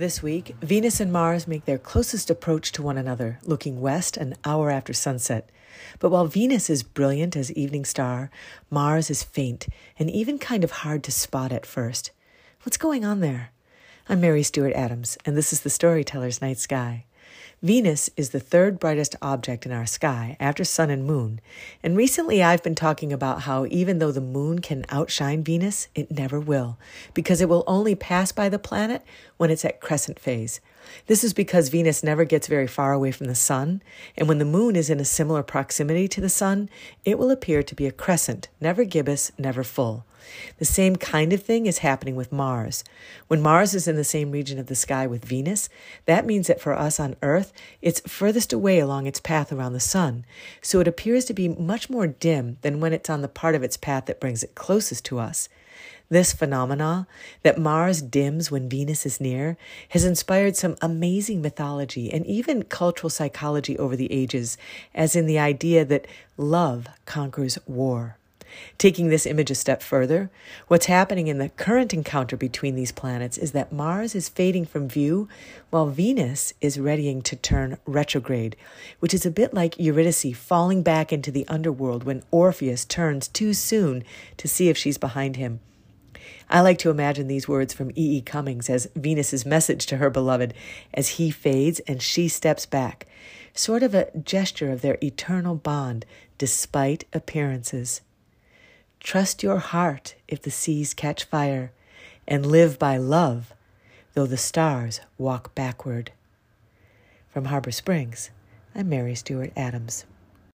This week, Venus and Mars make their closest approach to one another, looking west an hour after sunset. But while Venus is brilliant as evening star, Mars is faint and even kind of hard to spot at first. What's going on there? I'm Mary Stewart Adams, and this is the Storyteller's Night Sky. Venus is the third brightest object in our sky after Sun and Moon. And recently I've been talking about how even though the Moon can outshine Venus, it never will, because it will only pass by the planet when it's at crescent phase. This is because Venus never gets very far away from the Sun, and when the Moon is in a similar proximity to the Sun, it will appear to be a crescent, never gibbous, never full. The same kind of thing is happening with Mars. When Mars is in the same region of the sky with Venus, that means that for us on Earth, it's furthest away along its path around the Sun, so it appears to be much more dim than when it's on the part of its path that brings it closest to us. This phenomena, that Mars dims when Venus is near, has inspired some amazing mythology and even cultural psychology over the ages, as in the idea that love conquers war. Taking this image a step further, what's happening in the current encounter between these planets is that Mars is fading from view while Venus is readying to turn retrograde, which is a bit like Eurydice falling back into the underworld when Orpheus turns too soon to see if she's behind him. I like to imagine these words from E. E. Cummings as Venus's message to her beloved as he fades and she steps back, sort of a gesture of their eternal bond despite appearances. Trust your heart if the seas catch fire, and live by love, though the stars walk backward. From Harbor Springs, I'm Mary Stewart Adams.